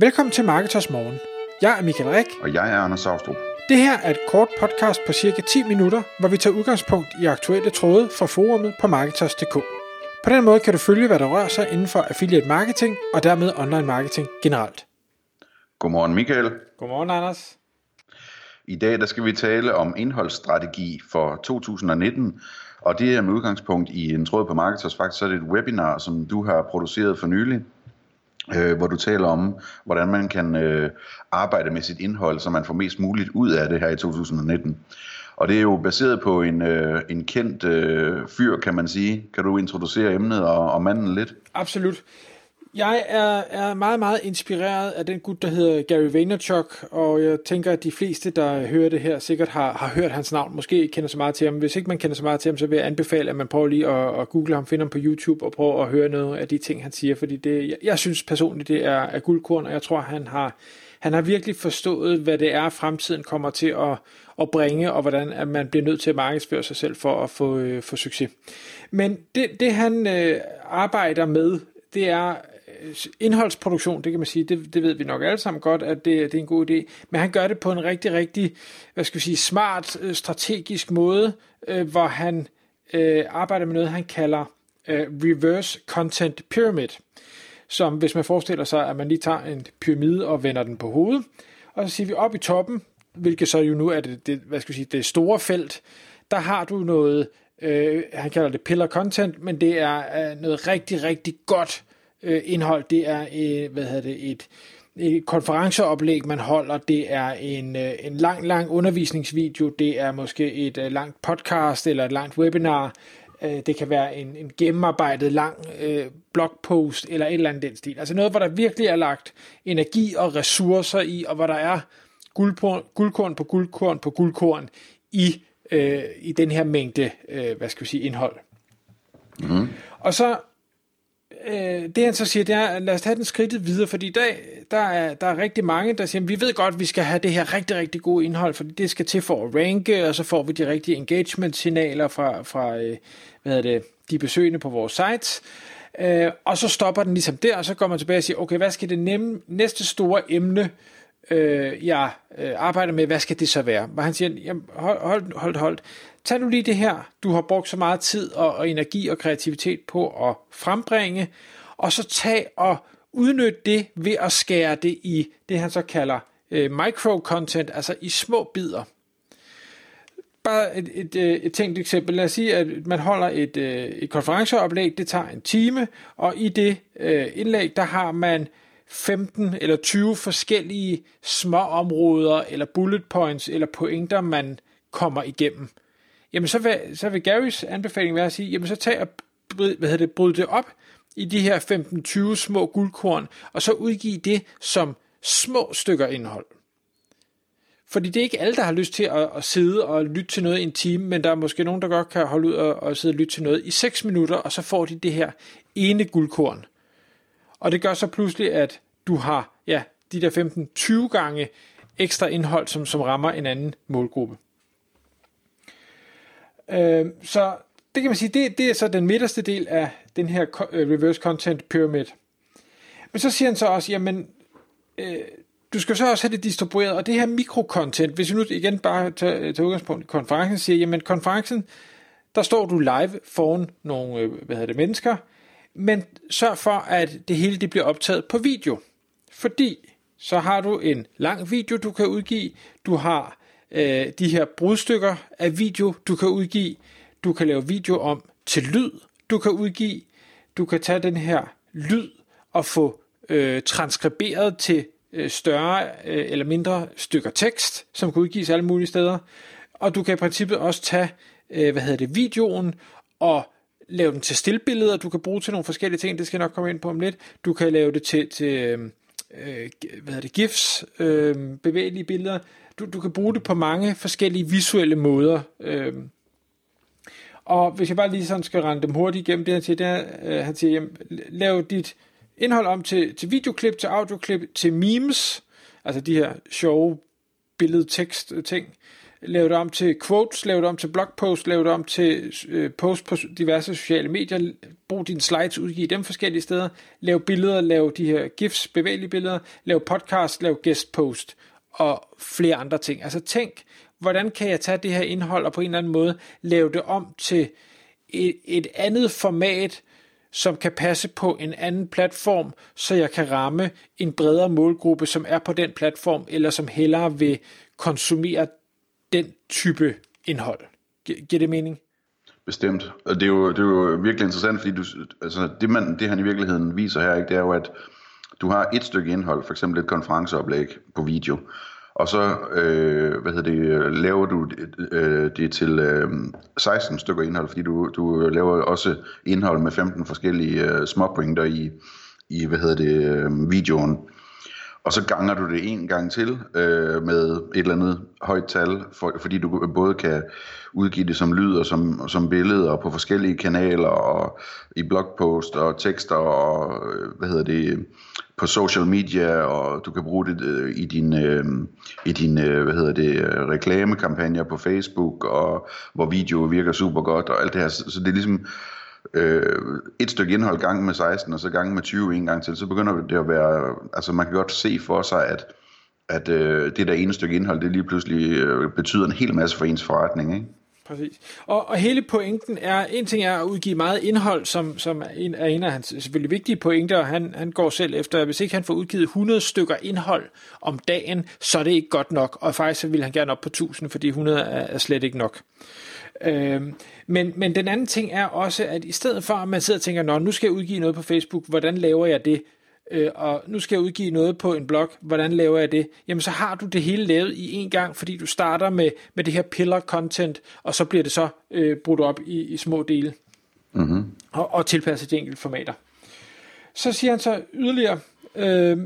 Velkommen til Marketers Morgen. Jeg er Michael Rik. Og jeg er Anders Saustrup. Det her er et kort podcast på cirka 10 minutter, hvor vi tager udgangspunkt i aktuelle tråde fra forumet på Marketers.dk. På den måde kan du følge, hvad der rører sig inden for affiliate marketing og dermed online marketing generelt. Godmorgen Michael. Godmorgen Anders. I dag der skal vi tale om indholdsstrategi for 2019, og det er med udgangspunkt i en tråd på Marketers. Faktisk så er det et webinar, som du har produceret for nylig, øh, hvor du taler om, hvordan man kan øh, arbejde med sit indhold, så man får mest muligt ud af det her i 2019. Og det er jo baseret på en, øh, en kendt øh, fyr, kan man sige. Kan du introducere emnet og, og manden lidt? Absolut. Jeg er, er meget, meget inspireret af den gut, der hedder Gary Vaynerchuk, og jeg tænker, at de fleste, der hører det her, sikkert har, har hørt hans navn, måske ikke kender så meget til ham. Hvis ikke man kender så meget til ham, så vil jeg anbefale, at man prøver lige at, at google ham, finde ham på YouTube og prøve at høre noget af de ting, han siger, fordi det, jeg, jeg synes personligt, det er, er guldkorn, og jeg tror, han har, han har virkelig forstået, hvad det er, fremtiden kommer til at, at bringe, og hvordan at man bliver nødt til at markedsføre sig selv for at få, øh, få succes. Men det, det han øh, arbejder med, det er Øh, indholdsproduktion, det kan man sige, det, det ved vi nok alle sammen godt, at det, det er en god idé, men han gør det på en rigtig, rigtig, hvad skal vi sige, smart, øh, strategisk måde, øh, hvor han øh, arbejder med noget, han kalder øh, reverse content pyramid, som hvis man forestiller sig, at man lige tager en pyramide og vender den på hovedet, og så siger vi op i toppen, hvilket så jo nu er det, det hvad skal vi sige, det store felt, der har du noget, øh, han kalder det pillar content, men det er øh, noget rigtig, rigtig godt øh, indhold. Det er øh, hvad hedder det, et, et konferenceoplæg, man holder. Det er en, øh, en lang, lang undervisningsvideo. Det er måske et øh, langt podcast eller et langt webinar. Øh, det kan være en, en gennemarbejdet lang øh, blogpost eller et eller andet den stil. Altså noget, hvor der virkelig er lagt energi og ressourcer i, og hvor der er guldkorn, guldkorn på guldkorn på guldkorn i, øh, i den her mængde, øh, hvad skal vi sige, indhold. Mm. Og så øh, det han så siger, det er, lad os tage den skridtet videre, fordi dag der, er, der er rigtig mange, der siger, vi ved godt, at vi skal have det her rigtig, rigtig gode indhold, fordi det skal til for at ranke, og så får vi de rigtige engagement-signaler fra, fra øh, hvad er det, de besøgende på vores sites. Øh, og så stopper den ligesom der, og så går man tilbage og siger, okay, hvad skal det nemme, næste store emne, øh, Øh, jeg øh, arbejder med, hvad skal det så være? Og han siger, jamen, hold, hold, hold, hold. Tag nu lige det her, du har brugt så meget tid og, og energi og kreativitet på at frembringe, og så tag og udnyt det ved at skære det i det, han så kalder øh, micro-content, altså i små bidder. Bare et, et, øh, et, tænkt eksempel. Lad os sige, at man holder et, øh, et konferenceoplæg, det tager en time, og i det øh, indlæg, der har man 15 eller 20 forskellige små områder, eller bullet points, eller pointer, man kommer igennem jamen så vil, så vil Garys anbefaling være at sige, jamen så tag og hvad hedder det, bryd det op i de her 15-20 små guldkorn, og så udgive det som små stykker indhold. Fordi det er ikke alle, der har lyst til at, at sidde og lytte til noget i en time, men der er måske nogen, der godt kan holde ud og, og sidde og lytte til noget i 6 minutter, og så får de det her ene guldkorn. Og det gør så pludselig, at du har ja, de der 15-20 gange ekstra indhold, som, som rammer en anden målgruppe. Øh, så det kan man sige, det, det er så den midterste del af den her øh, reverse content pyramid. Men så siger han så også, jamen, øh, du skal så også have det distribueret, og det her mikrocontent, hvis vi nu igen bare tager, øh, tager udgangspunkt i konferencen, siger, jamen konferencen, der står du live foran nogle øh, hvad hedder det, mennesker, men sørg for, at det hele det bliver optaget på video. Fordi så har du en lang video, du kan udgive, du har øh, de her brudstykker af video, du kan udgive. Du kan lave video om til lyd, du kan udgive. Du kan tage den her lyd og få øh, transkriberet til øh, større øh, eller mindre stykker tekst, som kan udgives alle mulige steder. Og du kan i princippet også tage, øh, hvad hedder det, videoen og lave den til stillbilleder, du kan bruge til nogle forskellige ting, det skal jeg nok komme ind på om lidt. Du kan lave det til, til øhm, øh, hvad hedder det, GIFs, øh, bevægelige billeder du, du kan bruge det på mange forskellige visuelle måder. Øh, og hvis jeg bare lige sådan skal rende dem hurtigt igennem det, han siger, det er, øh, han siger, jamen, lav dit indhold om til, til videoklip, til audioklip, til memes, altså de her sjove billedtekst ting lave det om til quotes, lave det om til blogpost, lave det om til øh, post på diverse sociale medier, brug dine slides, udgive dem forskellige steder, lave billeder, lave de her GIFs, bevægelige billeder, lave podcast, lave guest post og flere andre ting. Altså tænk, hvordan kan jeg tage det her indhold og på en eller anden måde lave det om til et, et andet format, som kan passe på en anden platform, så jeg kan ramme en bredere målgruppe, som er på den platform, eller som hellere vil konsumere den type indhold. Giver det mening? Bestemt. Og det er jo, det er jo virkelig interessant, fordi du, altså det, man, det han i virkeligheden viser her, ikke, det er jo, at du har et stykke indhold, for eksempel et konferenceoplæg på video, og så øh, hvad hedder det, laver du øh, det til øh, 16 stykker indhold, fordi du, du laver også indhold med 15 forskellige øh, småpointer i, i hvad hedder det, øh, videoen. Og så ganger du det en gang til øh, med et eller andet højt tal, for, fordi du både kan udgive det som lyd og som, som billede og på forskellige kanaler og i blogpost og tekster og øh, hvad hedder det på social media og du kan bruge det øh, i din øh, i din øh, hvad hedder det reklamekampagner på Facebook og hvor video virker super godt og alt det her. Så, så det er ligesom øh, et stykke indhold gang med 16, og så gang med 20 en gang til, så begynder det at være, altså man kan godt se for sig, at, at øh, det der ene stykke indhold, det lige pludselig øh, betyder en hel masse for ens forretning, ikke? Præcis. Og, og hele pointen er, en ting er at udgive meget indhold, som, som er, en, er en af hans selvfølgelig vigtige pointer, han, han går selv efter, hvis ikke han får udgivet 100 stykker indhold om dagen, så er det ikke godt nok, og faktisk vil han gerne op på 1000, fordi 100 er, er slet ikke nok. Øhm, men, men den anden ting er også, at i stedet for, at man sidder og tænker, Nå, nu skal jeg udgive noget på Facebook, hvordan laver jeg det? Øh, og nu skal jeg udgive noget på en blog, hvordan laver jeg det? Jamen så har du det hele lavet i en gang, fordi du starter med, med det her pillar content, og så bliver det så øh, brudt op i, i små dele. Mm-hmm. Og, og tilpasset de enkelte formater. Så siger han så yderligere, øh,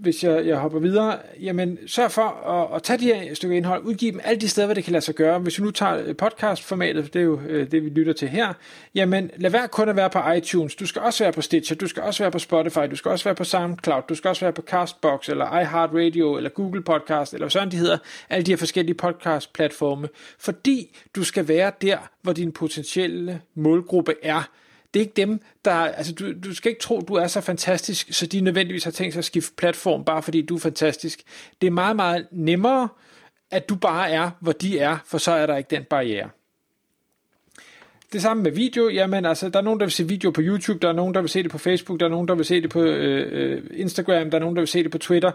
hvis jeg, jeg hopper videre, jamen sørg for at, at tage de her stykker indhold, udgive dem alle de steder, hvor det kan lade sig gøre. Hvis vi nu tager øh, podcastformatet, det er jo øh, det, vi lytter til her, jamen lad være kun at være på iTunes, du skal også være på Stitcher, du skal også være på Spotify, du skal også være på SoundCloud, du skal også være på Castbox, eller iHeartRadio, eller Google Podcast, eller sådan de hedder, alle de her forskellige podcast-platforme, fordi du skal være der, hvor din potentielle målgruppe er, det er ikke dem, der... Altså, du, du skal ikke tro, du er så fantastisk, så de nødvendigvis har tænkt sig at skifte platform, bare fordi du er fantastisk. Det er meget, meget nemmere, at du bare er, hvor de er, for så er der ikke den barriere. Det samme med video, jamen altså, der er nogen, der vil se video på YouTube, der er nogen, der vil se det på Facebook, der er nogen, der vil se det på øh, øh Instagram, der er nogen, der vil se det på Twitter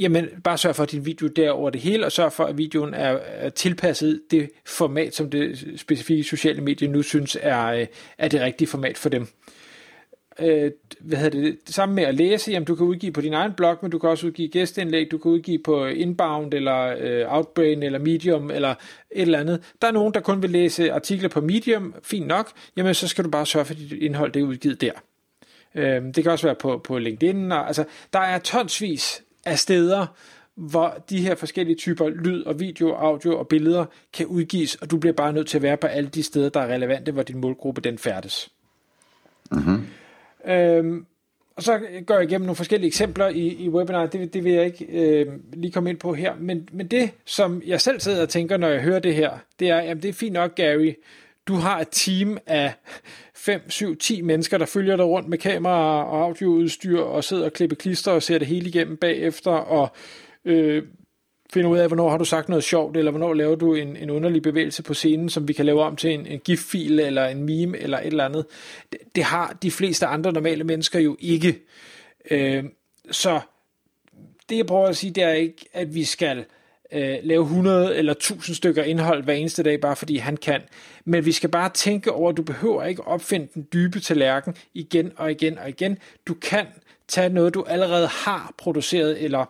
jamen bare sørg for, at din video der over det hele, og sørg for, at videoen er, er tilpasset det format, som det specifikke sociale medie nu synes er, øh, er det rigtige format for dem. Øh, hvad hedder det, det samme med at læse, jamen du kan udgive på din egen blog, men du kan også udgive gæsteindlæg, du kan udgive på Inbound, eller øh, Outbrain, eller Medium, eller et eller andet. Der er nogen, der kun vil læse artikler på Medium, fint nok, jamen så skal du bare sørge for, at dit indhold det er udgivet der. Øh, det kan også være på, på LinkedIn, og, altså der er tonsvis af steder, hvor de her forskellige typer lyd og video, audio og billeder kan udgives, og du bliver bare nødt til at være på alle de steder, der er relevante, hvor din målgruppe den færdes. Mm-hmm. Øhm, og så går jeg igennem nogle forskellige eksempler i, i webinar, det, det vil jeg ikke øh, lige komme ind på her, men, men det, som jeg selv sidder og tænker, når jeg hører det her, det er, jamen det er fint nok, Gary, du har et team af 5, 7, 10 mennesker, der følger dig rundt med kamera og audioudstyr og sidder og klipper klister og ser det hele igennem bagefter og øh, finder ud af, hvornår har du sagt noget sjovt, eller hvornår laver du en, en underlig bevægelse på scenen, som vi kan lave om til en, en GIF-fil eller en meme eller et eller andet. Det, det har de fleste andre normale mennesker jo ikke. Øh, så det jeg prøver at sige, det er ikke, at vi skal øh, lave 100 eller 1000 stykker indhold hver eneste dag, bare fordi han kan. Men vi skal bare tænke over, at du behøver ikke opfinde den dybe tallerken igen og igen og igen. Du kan tage noget, du allerede har produceret, eller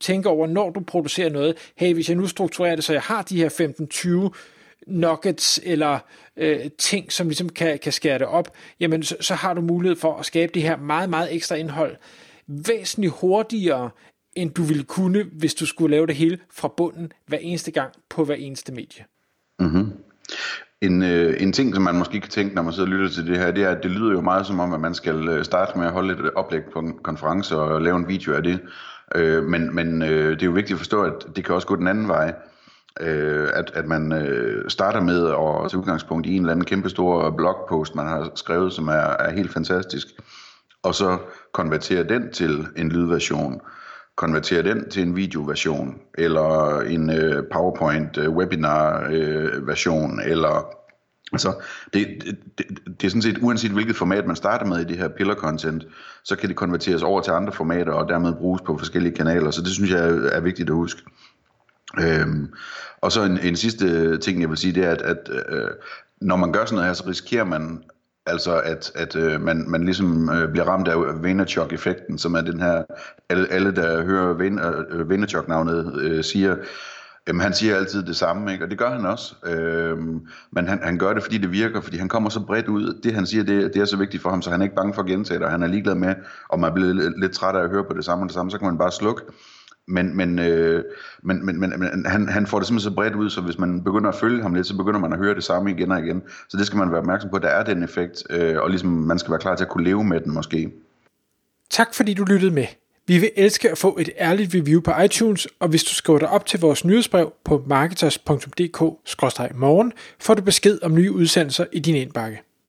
tænke over, når du producerer noget. Hey, hvis jeg nu strukturerer det, så jeg har de her 15-20 nuggets eller øh, ting, som ligesom kan, kan skære det op, jamen så, så har du mulighed for at skabe det her meget, meget ekstra indhold væsentligt hurtigere, end du ville kunne, hvis du skulle lave det hele fra bunden hver eneste gang på hver eneste medie. Mm-hmm. En, øh, en ting, som man måske kan tænke, når man sidder og lytter til det her, det er, at det lyder jo meget som om, at man skal øh, starte med at holde et oplæg på en konference og lave en video af det. Øh, men men øh, det er jo vigtigt at forstå, at det kan også gå den anden vej. Øh, at, at man øh, starter med at tage udgangspunkt i en eller anden kæmpe stor blogpost, man har skrevet, som er, er helt fantastisk, og så konvertere den til en lydversion, konvertere den til en videoversion, eller en øh, PowerPoint øh, webinar øh, version, eller Altså, det, det, det er sådan set, uanset hvilket format man starter med i det her pillar content, så kan det konverteres over til andre formater, og dermed bruges på forskellige kanaler, så det synes jeg er, er vigtigt at huske. Øhm, og så en, en sidste ting, jeg vil sige, det er, at, at øh, når man gør sådan noget her, så risikerer man altså at, at øh, man, man ligesom øh, bliver ramt af Vaynerchuk-effekten, som er den her, alle, alle der hører øh, øh Vaynerchuk-navnet øh, siger, Jamen, han siger altid det samme, ikke? og det gør han også. Øhm, men han, han gør det, fordi det virker, fordi han kommer så bredt ud. Det, han siger, det, det er så vigtigt for ham, så han er ikke bange for at gentage det, og han er ligeglad med, om man bliver lidt, lidt træt af at høre på det samme og det samme, så kan man bare slukke. Men, men, øh, men, men, men, men han, han får det simpelthen så bredt ud, så hvis man begynder at følge ham lidt, så begynder man at høre det samme igen og igen. Så det skal man være opmærksom på, at der er den effekt, øh, og ligesom man skal være klar til at kunne leve med den måske. Tak fordi du lyttede med. Vi vil elske at få et ærligt review på iTunes, og hvis du skriver dig op til vores nyhedsbrev på marketers.dk-morgen, får du besked om nye udsendelser i din indbakke.